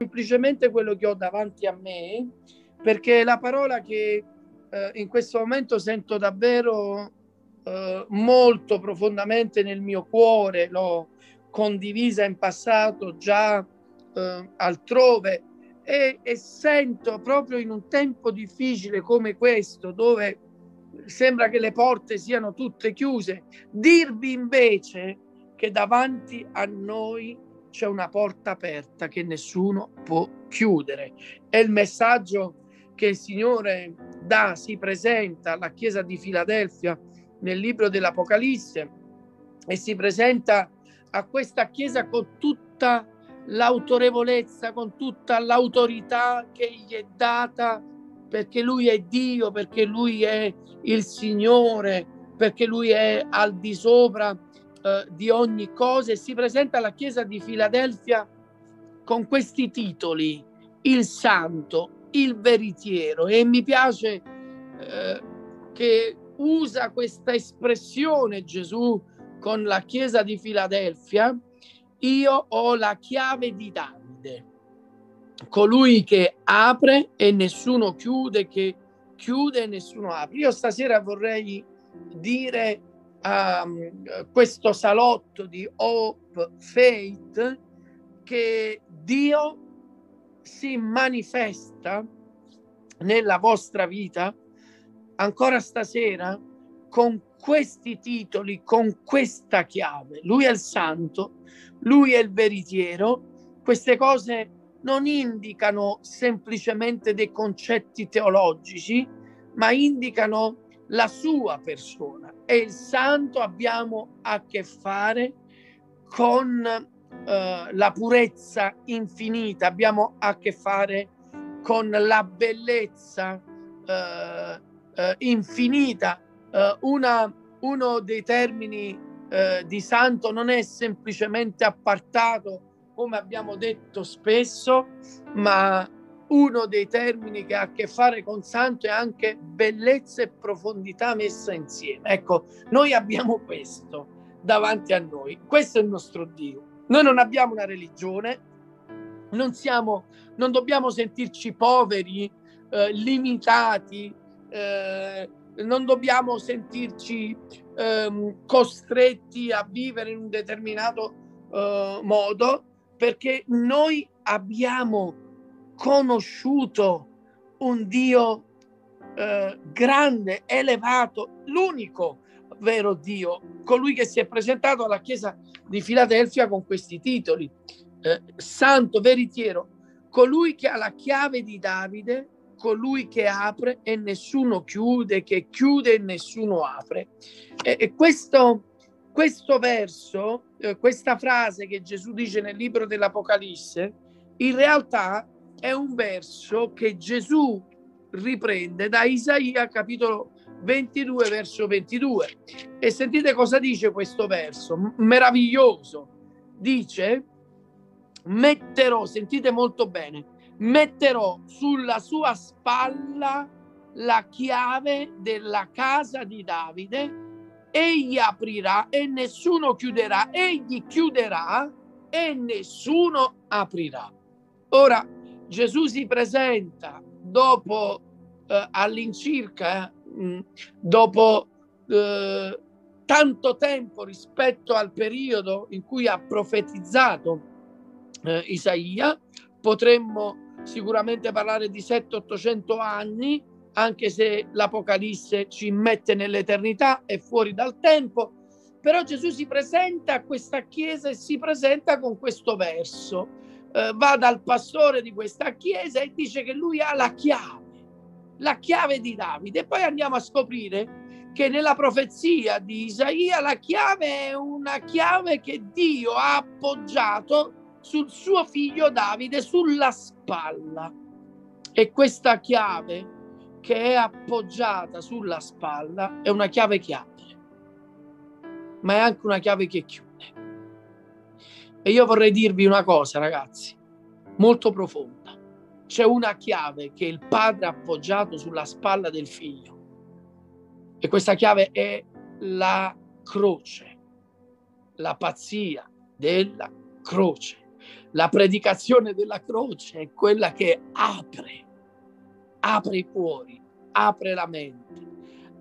semplicemente quello che ho davanti a me, perché la parola che eh, in questo momento sento davvero eh, molto profondamente nel mio cuore, l'ho condivisa in passato già eh, altrove e, e sento proprio in un tempo difficile come questo, dove sembra che le porte siano tutte chiuse, dirvi invece che davanti a noi c'è una porta aperta che nessuno può chiudere. È il messaggio che il Signore dà, si presenta alla Chiesa di Filadelfia nel libro dell'Apocalisse e si presenta a questa Chiesa con tutta l'autorevolezza, con tutta l'autorità che gli è data perché lui è Dio, perché lui è il Signore, perché lui è al di sopra eh, di ogni cosa e si presenta alla Chiesa di Filadelfia con questi titoli, il Santo, il Veritiero e mi piace eh, che usa questa espressione Gesù con la Chiesa di Filadelfia, io ho la chiave di Davide, colui che apre e nessuno chiude, che chiude e nessuno apre. Io stasera vorrei dire a um, questo salotto di Hope Faith che Dio si manifesta nella vostra vita ancora stasera con questi titoli, con questa chiave. Lui è il santo, lui è il veritiero. Queste cose non indicano semplicemente dei concetti teologici, ma indicano la sua persona. E il santo abbiamo a che fare con eh, la purezza infinita, abbiamo a che fare con la bellezza eh, eh, infinita eh, una, uno dei termini eh, di santo non è semplicemente appartato, come abbiamo detto spesso, ma uno dei termini che ha a che fare con santo è anche bellezza e profondità messa insieme. Ecco, noi abbiamo questo davanti a noi, questo è il nostro Dio. Noi non abbiamo una religione, non, siamo, non dobbiamo sentirci poveri, eh, limitati, eh, non dobbiamo sentirci ehm, costretti a vivere in un determinato eh, modo perché noi abbiamo conosciuto un Dio eh, grande, elevato, l'unico vero Dio, colui che si è presentato alla Chiesa di Filadelfia con questi titoli, eh, Santo, Veritiero, colui che ha la chiave di Davide, colui che apre e nessuno chiude, che chiude e nessuno apre. E, e questo, questo verso, eh, questa frase che Gesù dice nel libro dell'Apocalisse, in realtà è un verso che Gesù riprende da Isaia capitolo 22 verso 22 e sentite cosa dice questo verso meraviglioso dice metterò sentite molto bene metterò sulla sua spalla la chiave della casa di Davide, egli aprirà e nessuno chiuderà, egli chiuderà e nessuno aprirà. Ora Gesù si presenta dopo eh, all'incirca, eh, dopo eh, tanto tempo rispetto al periodo in cui ha profetizzato eh, Isaia, potremmo sicuramente parlare di 700-800 anni, anche se l'Apocalisse ci mette nell'eternità e fuori dal tempo. Però Gesù si presenta a questa chiesa e si presenta con questo verso. Eh, va dal pastore di questa chiesa e dice che lui ha la chiave, la chiave di Davide. E poi andiamo a scoprire che nella profezia di Isaia la chiave è una chiave che Dio ha appoggiato sul suo figlio Davide sulla spalla. E questa chiave che è appoggiata sulla spalla è una chiave che apre, ma è anche una chiave che chiude. E io vorrei dirvi una cosa, ragazzi, molto profonda. C'è una chiave che il padre ha appoggiato sulla spalla del figlio. E questa chiave è la croce, la pazzia della croce La predicazione della croce è quella che apre, apre i cuori, apre la mente,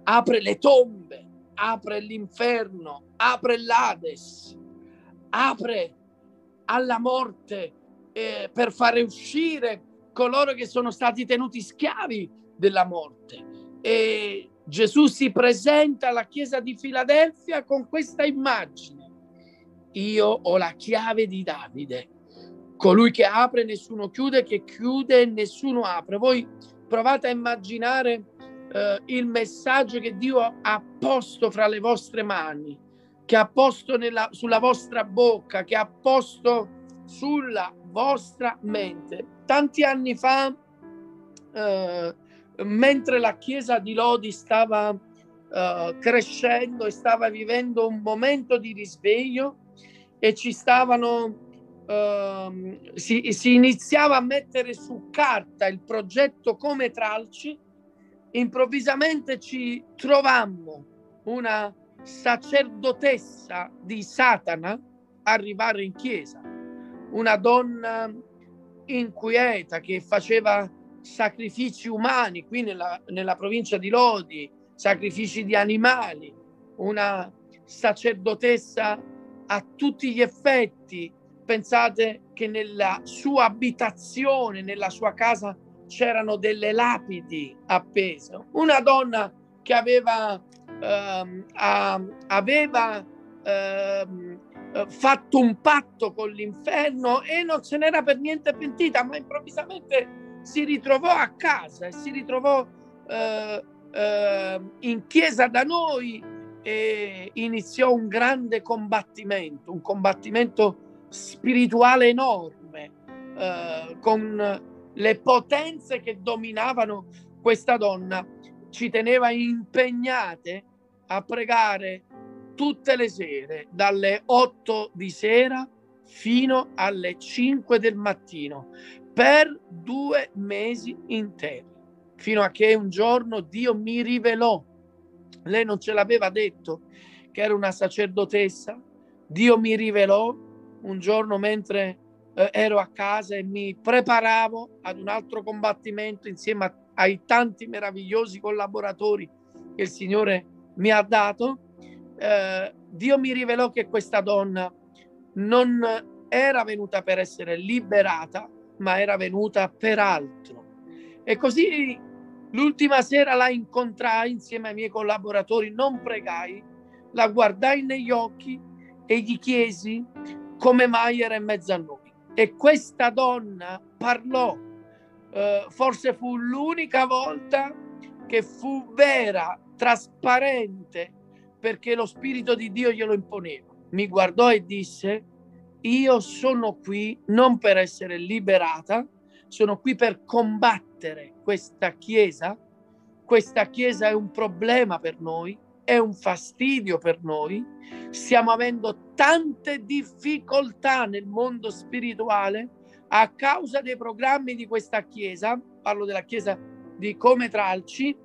apre le tombe, apre l'inferno, apre l'Ades, apre alla morte eh, per fare uscire coloro che sono stati tenuti schiavi della morte. E Gesù si presenta alla chiesa di Filadelfia con questa immagine. Io ho la chiave di Davide, colui che apre nessuno chiude, che chiude nessuno apre. Voi provate a immaginare eh, il messaggio che Dio ha posto fra le vostre mani, che ha posto nella, sulla vostra bocca, che ha posto sulla vostra mente. Tanti anni fa, eh, mentre la chiesa di Lodi stava eh, crescendo e stava vivendo un momento di risveglio e ci stavano Uh, si, si, iniziava a mettere su carta il progetto come tralci, improvvisamente ci trovammo una sacerdotessa di Satana arrivare in chiesa una donna inquieta che faceva sacrifici umani qui nella, nella provincia di Lodi, sacrifici di animali, una sacerdotessa a tutti gli effetti. Pensate che nella sua abitazione, nella sua casa, c'erano delle lapidi appese. Una donna che aveva, ehm, aveva ehm, eh, fatto un patto con l'inferno e non se n'era per niente pentita, ma improvvisamente si ritrovò a casa e si ritrovò eh, eh, in chiesa da noi e iniziò un grande combattimento, un combattimento spirituale enorme eh, con le potenze che dominavano questa donna. Ci teneva impegnate a pregare tutte le sere, dalle 8 di sera fino alle 5 del mattino, per due mesi interi, fino a che un giorno Dio mi rivelò, lei non ce l'aveva detto, che era una sacerdotessa, Dio mi rivelò un giorno mentre eh, ero a casa e mi preparavo ad un altro combattimento insieme a, ai tanti meravigliosi collaboratori che il Signore mi ha dato eh, Dio mi rivelò che questa donna non era venuta per essere liberata, ma era venuta per altro. E così l'ultima sera la incontrai insieme ai miei collaboratori, non pregai, la guardai negli occhi e gli chiesi come mai era in mezzo a noi. E questa donna parlò, eh, forse fu l'unica volta che fu vera, trasparente perché lo Spirito di Dio glielo imponeva. Mi guardò e disse, io sono qui non per essere liberata, sono qui per combattere questa Chiesa. Questa Chiesa è un problema per noi, è un fastidio per noi. Stiamo avendo tante difficoltà nel mondo spirituale a causa dei programmi di questa Chiesa, parlo della Chiesa di Come Tralci,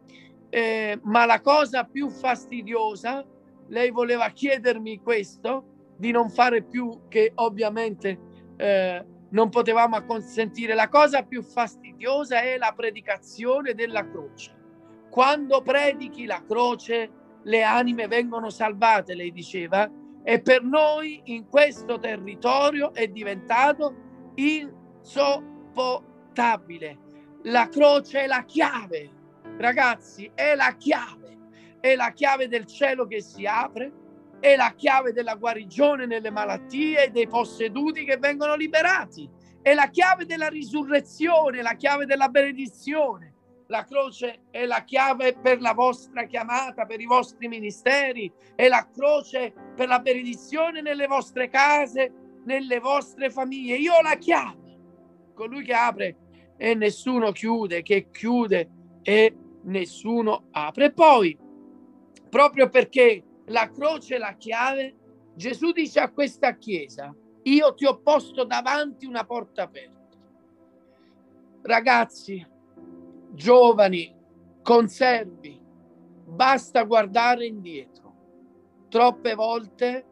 eh, ma la cosa più fastidiosa, lei voleva chiedermi questo, di non fare più che ovviamente eh, non potevamo acconsentire. La cosa più fastidiosa è la predicazione della croce. Quando predichi la croce, le anime vengono salvate, lei diceva, e per noi in questo territorio è diventato insopportabile. La croce è la chiave Ragazzi, è la chiave, è la chiave del cielo che si apre, è la chiave della guarigione nelle malattie, dei posseduti che vengono liberati, è la chiave della risurrezione, la chiave della benedizione. La croce è la chiave per la vostra chiamata, per i vostri ministeri, è la croce per la benedizione nelle vostre case, nelle vostre famiglie. Io ho la chiave, colui che apre e nessuno chiude, che chiude e nessuno apre. Poi, proprio perché la croce è la chiave, Gesù dice a questa chiesa, io ti ho posto davanti una porta aperta. Ragazzi, giovani, conservi, basta guardare indietro. Troppe volte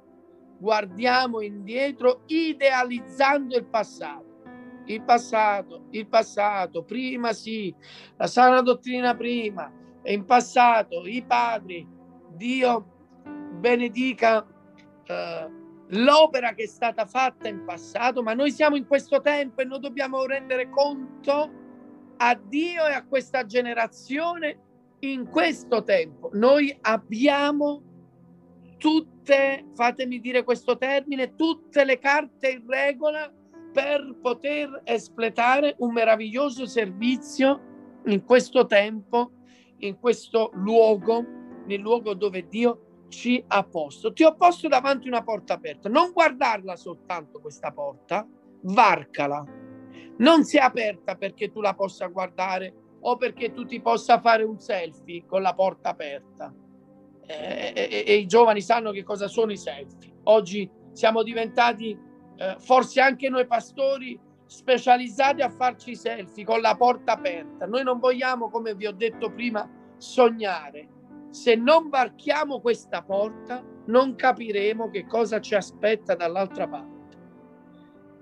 guardiamo indietro idealizzando il passato. Il passato, il passato, prima sì, la sana dottrina prima, e in passato i padri, Dio benedica eh, l'opera che è stata fatta in passato, ma noi siamo in questo tempo e noi dobbiamo rendere conto a Dio e a questa generazione in questo tempo. Noi abbiamo tutte, fatemi dire questo termine, tutte le carte in regola per poter espletare un meraviglioso servizio in questo tempo, in questo luogo, nel luogo dove Dio ci ha posto. Ti ho posto davanti una porta aperta. Non guardarla soltanto questa porta, varcala. Non sia aperta perché tu la possa guardare o perché tu ti possa fare un selfie con la porta aperta e, e, e, i giovani sanno che cosa sono i selfie. Oggi siamo diventati, eh, forse anche noi pastori, specializzati a farci i selfie con la porta aperta. Noi non vogliamo, come vi ho detto prima, sognare. Se non varchiamo questa porta, non capiremo che cosa ci aspetta dall'altra parte.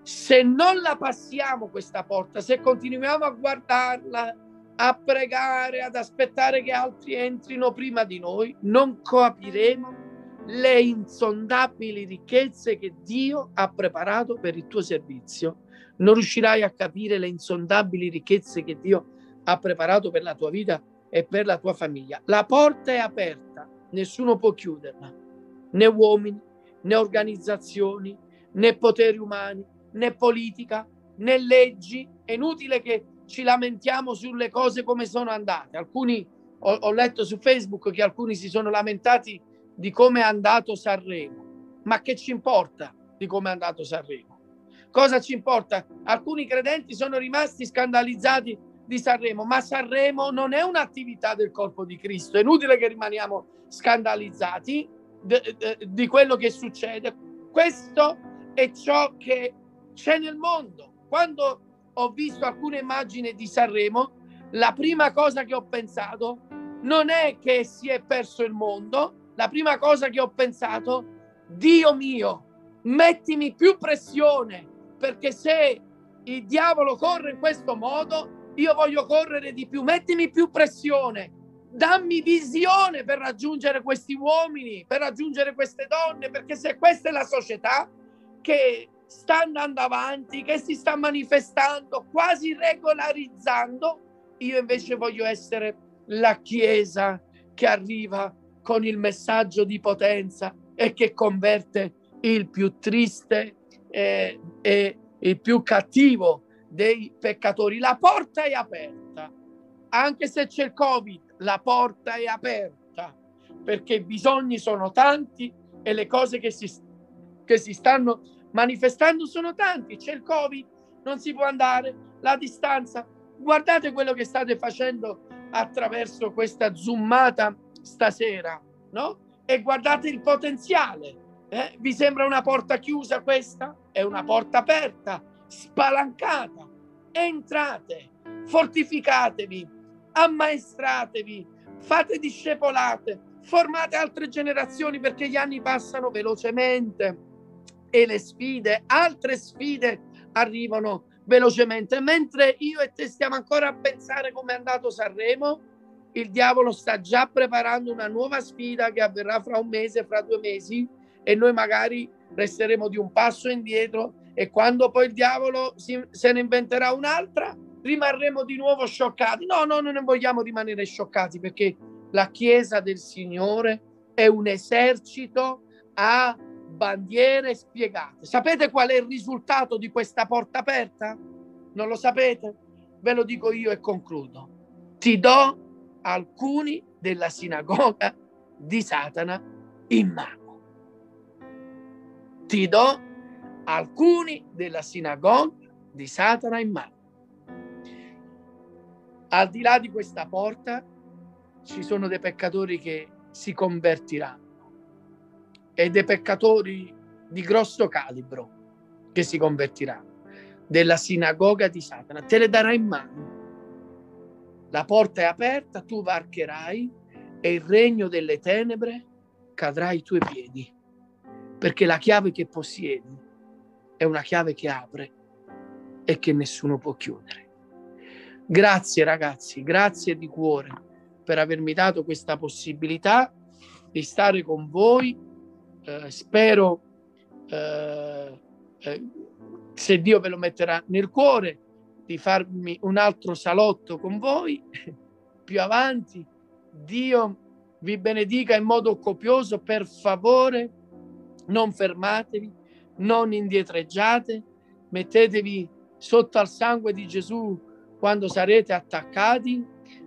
Se non la passiamo questa porta, se continuiamo a guardarla a pregare, ad aspettare che altri entrino prima di noi, non capiremo le insondabili ricchezze che Dio ha preparato per il tuo servizio. Non riuscirai a capire le insondabili ricchezze che Dio ha preparato per la tua vita e per la tua famiglia. La porta è aperta, nessuno può chiuderla, né uomini, né organizzazioni, né poteri umani, né politica, né leggi. È inutile che ci lamentiamo sulle cose come sono andate. Alcuni ho, ho letto su Facebook che alcuni si sono lamentati di come è andato Sanremo. Ma che ci importa di come è andato Sanremo? Cosa ci importa? Alcuni credenti sono rimasti scandalizzati di Sanremo, ma Sanremo non è un'attività del corpo di Cristo. È inutile che rimaniamo scandalizzati di quello che succede. Questo è ciò che c'è nel mondo. Quando ho visto alcune immagini di Sanremo, la prima cosa che ho pensato non è che si è perso il mondo, la prima cosa che ho pensato, Dio mio, mettimi più pressione, perché se il diavolo corre in questo modo, io voglio correre di più, mettimi più pressione, dammi visione per raggiungere questi uomini, per raggiungere queste donne, perché se questa è la società che sta andando avanti, che si sta manifestando, quasi regolarizzando, io invece voglio essere la Chiesa che arriva con il messaggio di potenza e che converte il più triste e, e il più cattivo dei peccatori. La porta è aperta, anche se c'è il Covid, la porta è aperta perché i bisogni sono tanti e le cose che si, che si stanno manifestando sono tanti, c'è il Covid, non si può andare, la distanza. Guardate quello che state facendo attraverso questa zoomata stasera, no? E guardate il potenziale. Eh? Vi sembra una porta chiusa questa? È una porta aperta, spalancata. Entrate, fortificatevi, ammaestratevi, fate discepolate, formate altre generazioni perché gli anni passano velocemente e le sfide, altre sfide arrivano velocemente. Mentre io e te stiamo ancora a pensare come è andato Sanremo, il diavolo sta già preparando una nuova sfida che avverrà fra un mese, fra due mesi e noi magari resteremo di un passo indietro e quando poi il diavolo si, se ne inventerà un'altra rimarremo di nuovo scioccati. No, no, non vogliamo rimanere scioccati perché la Chiesa del Signore è un esercito a bandiere spiegate. Sapete qual è il risultato di questa porta aperta? Non lo sapete? Ve lo dico io e concludo. Ti do alcuni della sinagoga di Satana in mano. Ti do alcuni della sinagoga di Satana in mano. Al di là di questa porta ci sono dei peccatori che si convertiranno e dei peccatori di grosso calibro che si convertiranno della sinagoga di Satana, te le darà in mano. La porta è aperta, tu varcherai e il regno delle tenebre cadrà ai tuoi piedi. perché la chiave che possiedi è una chiave che apre e che nessuno può chiudere. Grazie ragazzi, grazie di cuore per avermi dato questa possibilità di stare con voi. Eh, spero, eh, eh, se Dio ve lo metterà nel cuore, di farmi un altro salotto con voi più avanti. Dio vi benedica in modo copioso, per favore non fermatevi, non indietreggiate, mettetevi sotto al sangue di Gesù quando sarete attaccati,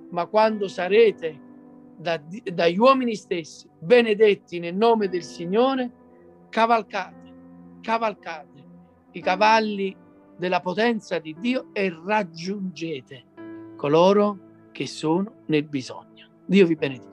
ma quando sarete da, dagli uomini stessi benedetti nel nome del Signore, cavalcate, cavalcate i cavalli della potenza di Dio e raggiungete coloro che sono nel bisogno. Dio vi benedica.